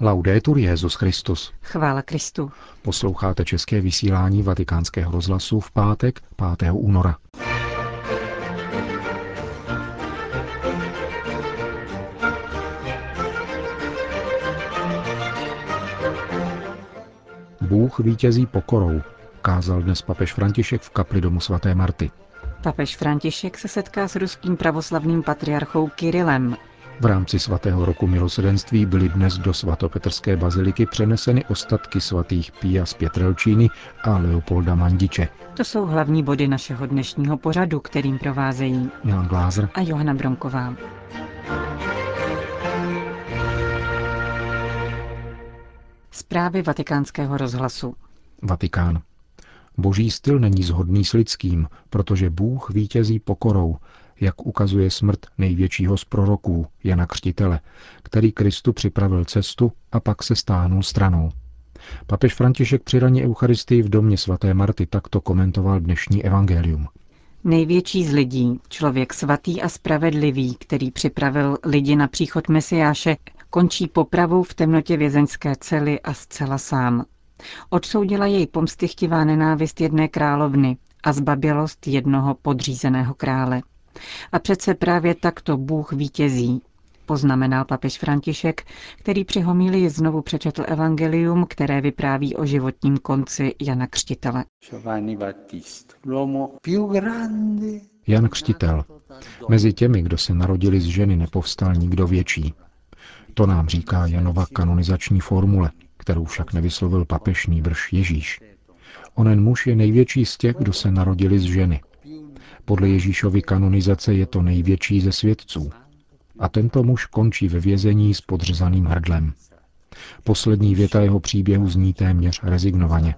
Laudetur Jezus Christus. Chvála Kristu. Posloucháte české vysílání Vatikánského rozhlasu v pátek 5. února. Bůh vítězí pokorou, kázal dnes papež František v kapli domu svaté Marty. Papež František se setká s ruským pravoslavným patriarchou Kirilem. V rámci svatého roku milosedenství byly dnes do svatopetrské baziliky přeneseny ostatky svatých Pia z Pětrelčíny a Leopolda Mandiče. To jsou hlavní body našeho dnešního pořadu, kterým provázejí Milan Glázer a Johana Bronková. Zprávy vatikánského rozhlasu. Vatikán. Boží styl není zhodný s lidským, protože Bůh vítězí pokorou, jak ukazuje smrt největšího z proroků, Jana Křtitele, který Kristu připravil cestu a pak se stáhnul stranou. Papež František při raní Eucharistii v domě svaté Marty takto komentoval dnešní evangelium. Největší z lidí, člověk svatý a spravedlivý, který připravil lidi na příchod Mesiáše, končí popravou v temnotě vězeňské cely a zcela sám. Odsoudila jej pomstychtivá nenávist jedné královny a zbabělost jednoho podřízeného krále. A přece právě takto Bůh vítězí, poznamenal papež František, který při homílii znovu přečetl evangelium, které vypráví o životním konci Jana Křtitele. Jan Křtitel. Mezi těmi, kdo se narodili z ženy, nepovstal nikdo větší. To nám říká Janova kanonizační formule, kterou však nevyslovil papež nýbrž Ježíš. Onen muž je největší z těch, kdo se narodili z ženy. Podle Ježíšovy kanonizace je to největší ze svědců. A tento muž končí ve vězení s podřezaným hrdlem. Poslední věta jeho příběhu zní téměř rezignovaně.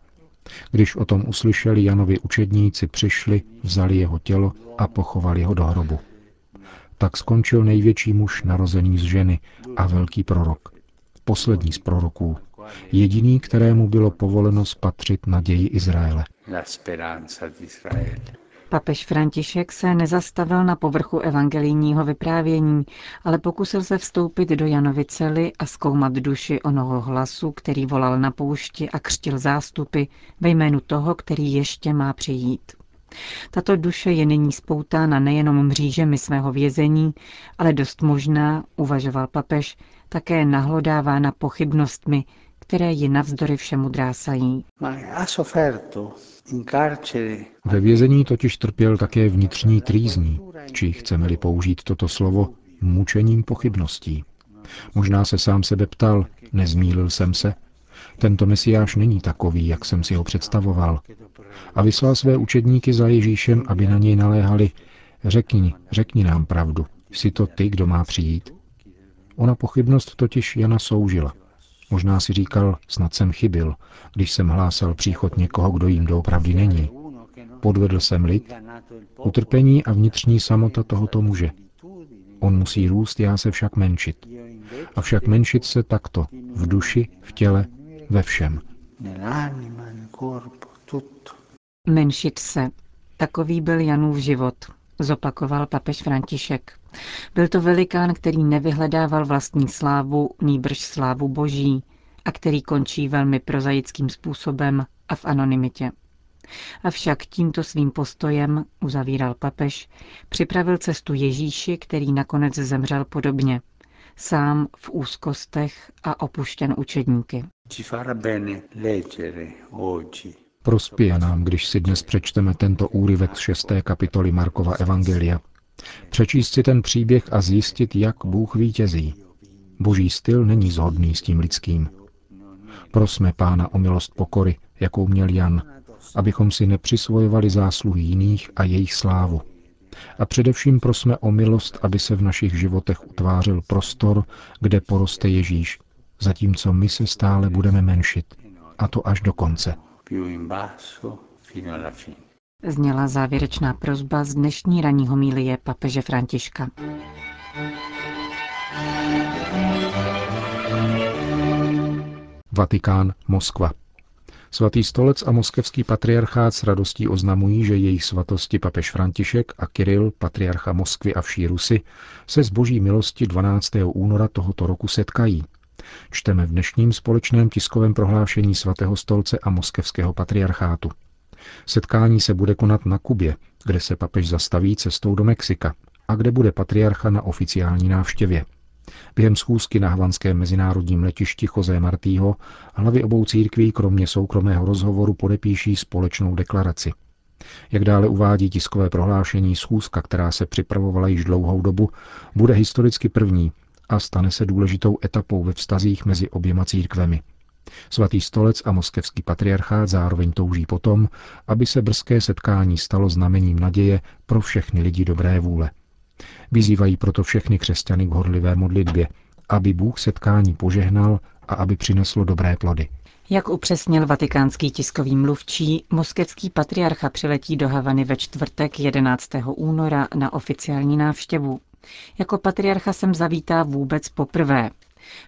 Když o tom uslyšeli Janovi učedníci, přišli, vzali jeho tělo a pochovali ho do hrobu. Tak skončil největší muž narozený z ženy a velký prorok. Poslední z proroků. Jediný, kterému bylo povoleno spatřit naději Izraele. Papež František se nezastavil na povrchu evangelijního vyprávění, ale pokusil se vstoupit do Janovy cely a zkoumat duši onoho hlasu, který volal na poušti a křtil zástupy ve jménu toho, který ještě má přijít. Tato duše je nyní spoutána nejenom mřížemi svého vězení, ale dost možná, uvažoval papež, také nahlodávána pochybnostmi, které ji navzdory všemu drásají. Ve vězení totiž trpěl také vnitřní trýzní, či chceme-li použít toto slovo, mučením pochybností. Možná se sám sebe ptal, nezmílil jsem se? Tento mesiáš není takový, jak jsem si ho představoval. A vyslal své učedníky za Ježíšem, aby na něj naléhali, řekni, řekni nám pravdu, jsi to ty, kdo má přijít? Ona pochybnost totiž Jana soužila. Možná si říkal, snad jsem chybil, když jsem hlásal příchod někoho, kdo jim doopravdy není. Podvedl jsem lid, utrpení a vnitřní samota tohoto muže. On musí růst, já se však menšit. Avšak menšit se takto, v duši, v těle, ve všem. Menšit se. Takový byl Janův život, zopakoval papež František. Byl to velikán, který nevyhledával vlastní slávu, nýbrž slávu boží, a který končí velmi prozaickým způsobem a v anonymitě. Avšak tímto svým postojem, uzavíral papež, připravil cestu Ježíši, který nakonec zemřel podobně, sám v úzkostech a opuštěn učedníky. Prospěje nám, když si dnes přečteme tento úryvek z šesté kapitoly Markova Evangelia. Přečíst si ten příběh a zjistit, jak Bůh vítězí. Boží styl není zhodný s tím lidským. Prosme Pána o milost pokory, jakou měl Jan, abychom si nepřisvojovali zásluhy jiných a jejich slávu. A především prosme o milost, aby se v našich životech utvářel prostor, kde poroste Ježíš, zatímco my se stále budeme menšit, a to až do konce. Zněla závěrečná prozba z dnešní ranní homílie papeže Františka. Vatikán, Moskva. Svatý stolec a moskevský patriarchát s radostí oznamují, že jejich svatosti papež František a Kiril, patriarcha Moskvy a vší Rusy, se z boží milosti 12. února tohoto roku setkají. Čteme v dnešním společném tiskovém prohlášení svatého stolce a moskevského patriarchátu. Setkání se bude konat na Kubě, kde se papež zastaví cestou do Mexika a kde bude patriarcha na oficiální návštěvě. Během schůzky na havanském mezinárodním letišti Jose Martího hlavy obou církví kromě soukromého rozhovoru podepíší společnou deklaraci. Jak dále uvádí tiskové prohlášení, schůzka, která se připravovala již dlouhou dobu, bude historicky první a stane se důležitou etapou ve vztazích mezi oběma církvemi. Svatý stolec a moskevský patriarchát zároveň touží potom, aby se brzké setkání stalo znamením naděje pro všechny lidi dobré vůle. Vyzývají proto všechny křesťany k horlivé modlitbě, aby Bůh setkání požehnal a aby přineslo dobré plody. Jak upřesnil vatikánský tiskový mluvčí, moskevský patriarcha přiletí do Havany ve čtvrtek 11. února na oficiální návštěvu. Jako patriarcha sem zavítá vůbec poprvé.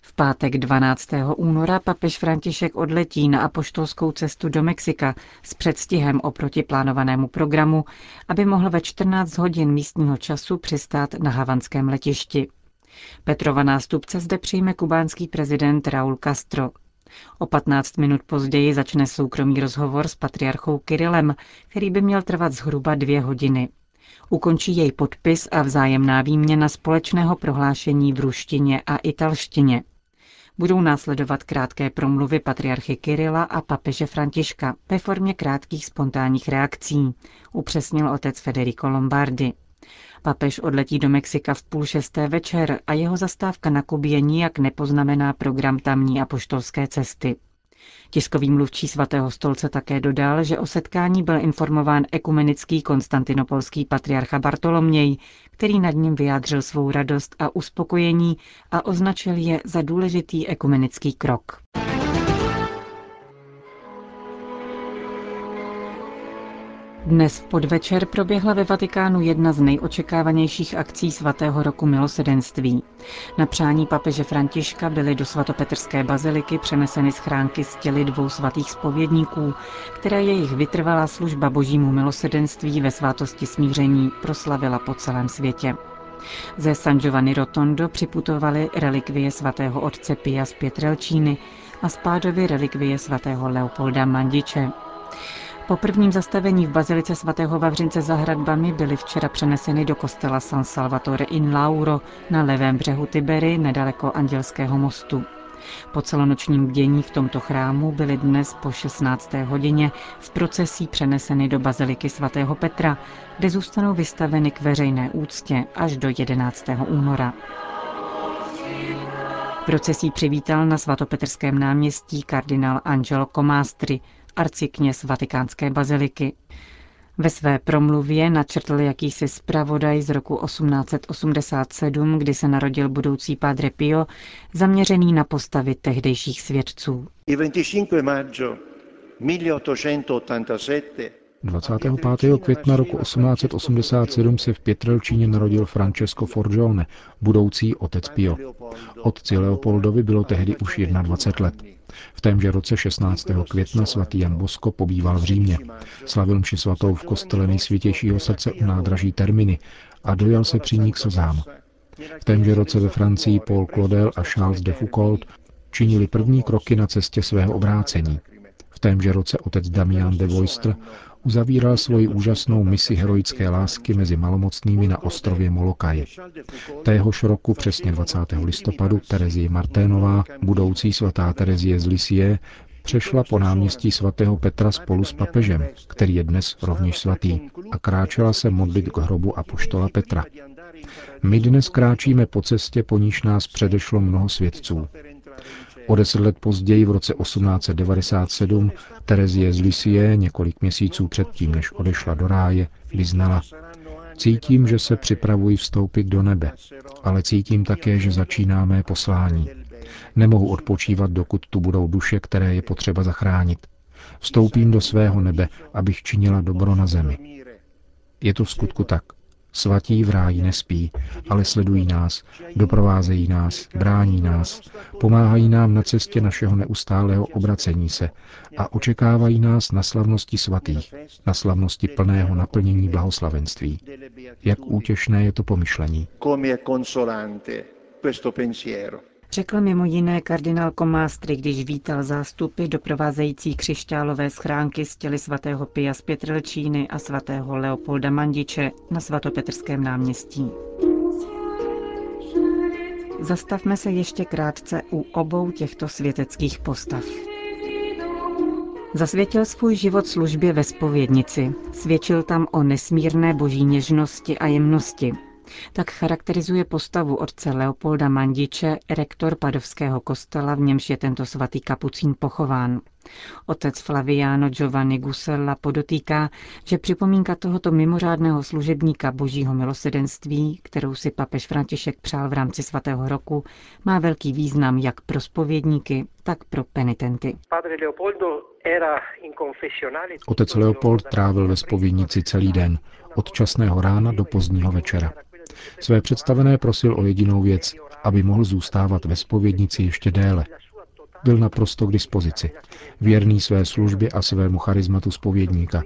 V pátek 12. února papež František odletí na apoštolskou cestu do Mexika s předstihem oproti plánovanému programu, aby mohl ve 14 hodin místního času přistát na havanském letišti. Petrova nástupce zde přijme kubánský prezident Raúl Castro. O 15 minut později začne soukromý rozhovor s patriarchou Kirilem, který by měl trvat zhruba dvě hodiny. Ukončí jej podpis a vzájemná výměna společného prohlášení v ruštině a italštině. Budou následovat krátké promluvy patriarchy Kirila a papeže Františka ve formě krátkých spontánních reakcí, upřesnil otec Federico Lombardi. Papež odletí do Mexika v půl šesté večer a jeho zastávka na Kubě nijak nepoznamená program tamní apoštolské cesty. Tiskový mluvčí svatého stolce také dodal, že o setkání byl informován ekumenický konstantinopolský patriarcha Bartoloměj, který nad ním vyjádřil svou radost a uspokojení a označil je za důležitý ekumenický krok. Dnes v podvečer proběhla ve Vatikánu jedna z nejočekávanějších akcí svatého roku milosedenství. Na přání papeže Františka byly do svatopetrské baziliky přeneseny schránky z těly dvou svatých spovědníků, které jejich vytrvalá služba božímu milosedenství ve svátosti smíření proslavila po celém světě. Ze San Giovanni Rotondo připutovaly relikvie svatého otce Pia z Pietrelčíny a spádovy relikvie svatého Leopolda Mandiče. Po prvním zastavení v bazilice svatého Vavřince za hradbami byly včera přeneseny do kostela San Salvatore in Lauro na levém břehu Tibery nedaleko Andělského mostu. Po celonočním bdění v tomto chrámu byly dnes po 16. hodině v procesí přeneseny do baziliky svatého Petra, kde zůstanou vystaveny k veřejné úctě až do 11. února. Procesí přivítal na svatopetrském náměstí kardinál Angelo Comastri, arcikněz vatikánské baziliky. Ve své promluvě načrtl jakýsi zpravodaj z roku 1887, kdy se narodil budoucí Padre Pio, zaměřený na postavy tehdejších svědců. 25. května roku 1887 se v Pětrelčíně narodil Francesco Forgione, budoucí otec Pio. Otci Leopoldovi bylo tehdy už 21 let. V témže roce 16. května svatý Jan Bosko pobýval v Římě. Slavil mši svatou v kostele nejsvětějšího srdce u nádraží Terminy a dojal se při ní k slzám. V témže roce ve Francii Paul Claudel a Charles de Foucault činili první kroky na cestě svého obrácení. Témže roce otec Damian de Voistr uzavíral svoji úžasnou misi heroické lásky mezi malomocnými na ostrově Molokaje. Téhož roku, přesně 20. listopadu, Terezie Marténová, budoucí svatá Terezie z Lisie, přešla po náměstí svatého Petra spolu s papežem, který je dnes rovněž svatý, a kráčela se modlit k hrobu apoštola Petra. My dnes kráčíme po cestě, po níž nás předešlo mnoho svědců. O deset let později, v roce 1897, Terezie z Lisie, několik měsíců předtím, než odešla do ráje, vyznala Cítím, že se připravuji vstoupit do nebe, ale cítím také, že začíná mé poslání. Nemohu odpočívat, dokud tu budou duše, které je potřeba zachránit. Vstoupím do svého nebe, abych činila dobro na zemi. Je to v skutku tak. Svatí v ráji nespí, ale sledují nás, doprovázejí nás, brání nás, pomáhají nám na cestě našeho neustálého obracení se a očekávají nás na slavnosti svatých, na slavnosti plného naplnění blahoslavenství. Jak útěšné je to pomyšlení. Řekl mimo jiné kardinál Komástry, když vítal zástupy doprovázející křišťálové schránky z těly svatého Pia z Pětrelčíny a svatého Leopolda Mandiče na svatopetrském náměstí. Zastavme se ještě krátce u obou těchto světeckých postav. Zasvětil svůj život službě ve spovědnici. Svědčil tam o nesmírné boží něžnosti a jemnosti. Tak charakterizuje postavu otce Leopolda Mandiče, rektor Padovského kostela, v němž je tento svatý kapucín pochován. Otec Flaviano Giovanni Gusella podotýká, že připomínka tohoto mimořádného služebníka božího milosedenství, kterou si papež František přál v rámci svatého roku, má velký význam jak pro spovědníky, tak pro penitenty. Otec Leopold trávil ve spovědnici celý den, od časného rána do pozdního večera. Své představené prosil o jedinou věc, aby mohl zůstávat ve spovědnici ještě déle. Byl naprosto k dispozici, věrný své službě a svému charizmatu spovědníka.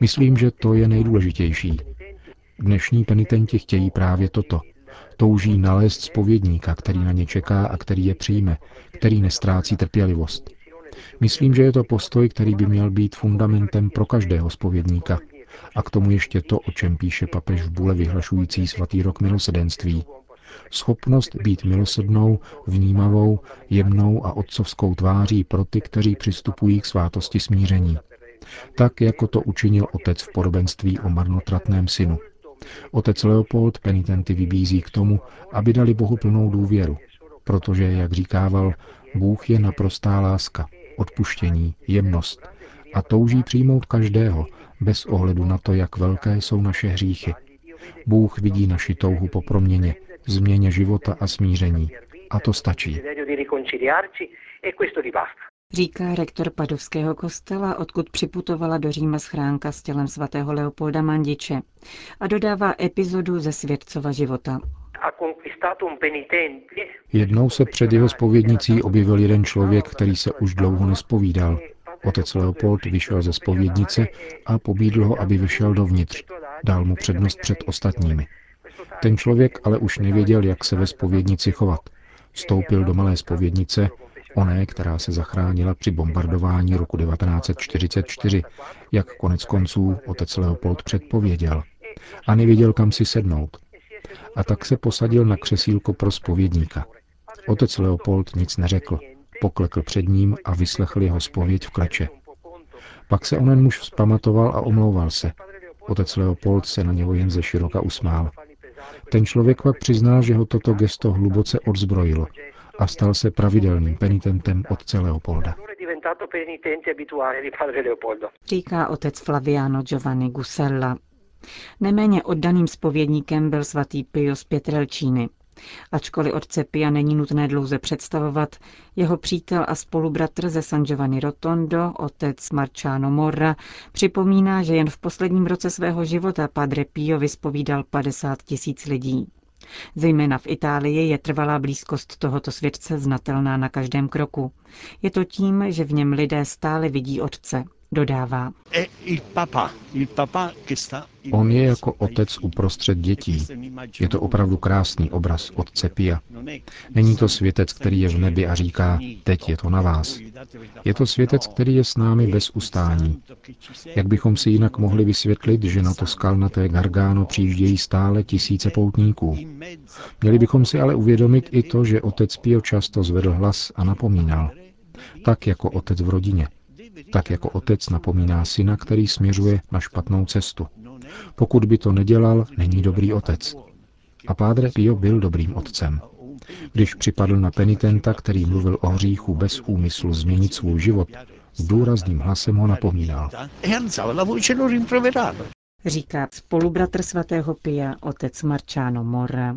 Myslím, že to je nejdůležitější. Dnešní penitenti chtějí právě toto. Touží nalézt spovědníka, který na ně čeká a který je přijme, který nestrácí trpělivost. Myslím, že je to postoj, který by měl být fundamentem pro každého spovědníka. A k tomu ještě to, o čem píše papež v bule vyhlašující svatý rok milosedenství. Schopnost být milosednou, vnímavou, jemnou a otcovskou tváří pro ty, kteří přistupují k svátosti smíření. Tak, jako to učinil otec v podobenství o marnotratném synu. Otec Leopold penitenty vybízí k tomu, aby dali Bohu plnou důvěru, protože, jak říkával, Bůh je naprostá láska, odpuštění, jemnost a touží přijmout každého, bez ohledu na to, jak velké jsou naše hříchy. Bůh vidí naši touhu po proměně, změně života a smíření. A to stačí. Říká rektor Padovského kostela, odkud připutovala do Říma schránka s tělem svatého Leopolda Mandiče a dodává epizodu ze světcova života. Jednou se před jeho spovědnicí objevil jeden člověk, který se už dlouho nespovídal. Otec Leopold vyšel ze spovědnice a pobídl ho, aby vyšel dovnitř. Dal mu přednost před ostatními. Ten člověk ale už nevěděl, jak se ve spovědnici chovat. Vstoupil do malé spovědnice, oné, která se zachránila při bombardování roku 1944, jak konec konců otec Leopold předpověděl. A nevěděl, kam si sednout. A tak se posadil na křesílko pro spovědníka. Otec Leopold nic neřekl. Poklekl před ním a vyslechl jeho spověď v kleče. Pak se onen muž vzpamatoval a omlouval se. Otec Leopold se na něho jen ze široka usmál. Ten člověk pak přiznal, že ho toto gesto hluboce odzbrojilo a stal se pravidelným penitentem otce Leopolda. Říká otec Flaviano Giovanni Gusella. Neméně oddaným spovědníkem byl svatý Pius Pietrelcini. Ačkoliv otce Pia není nutné dlouze představovat, jeho přítel a spolubratr ze San Giovanni Rotondo, otec Marciano Morra, připomíná, že jen v posledním roce svého života Padre Pio vyspovídal 50 tisíc lidí. Zejména v Itálii je trvalá blízkost tohoto světce znatelná na každém kroku. Je to tím, že v něm lidé stále vidí otce, dodává. On je jako otec uprostřed dětí. Je to opravdu krásný obraz otce Pia. Není to světec, který je v nebi a říká, teď je to na vás. Je to světec, který je s námi bez ustání. Jak bychom si jinak mohli vysvětlit, že na to skalnaté Gargáno přijíždějí stále tisíce poutníků? Měli bychom si ale uvědomit i to, že otec Pio často zvedl hlas a napomínal. Tak jako otec v rodině tak jako otec napomíná syna, který směřuje na špatnou cestu. Pokud by to nedělal, není dobrý otec. A Pádre Pio byl dobrým otcem. Když připadl na penitenta, který mluvil o hříchu bez úmyslu změnit svůj život, s důrazným hlasem ho napomínal. Říká spolubratr svatého Pia, otec Marciano Morra.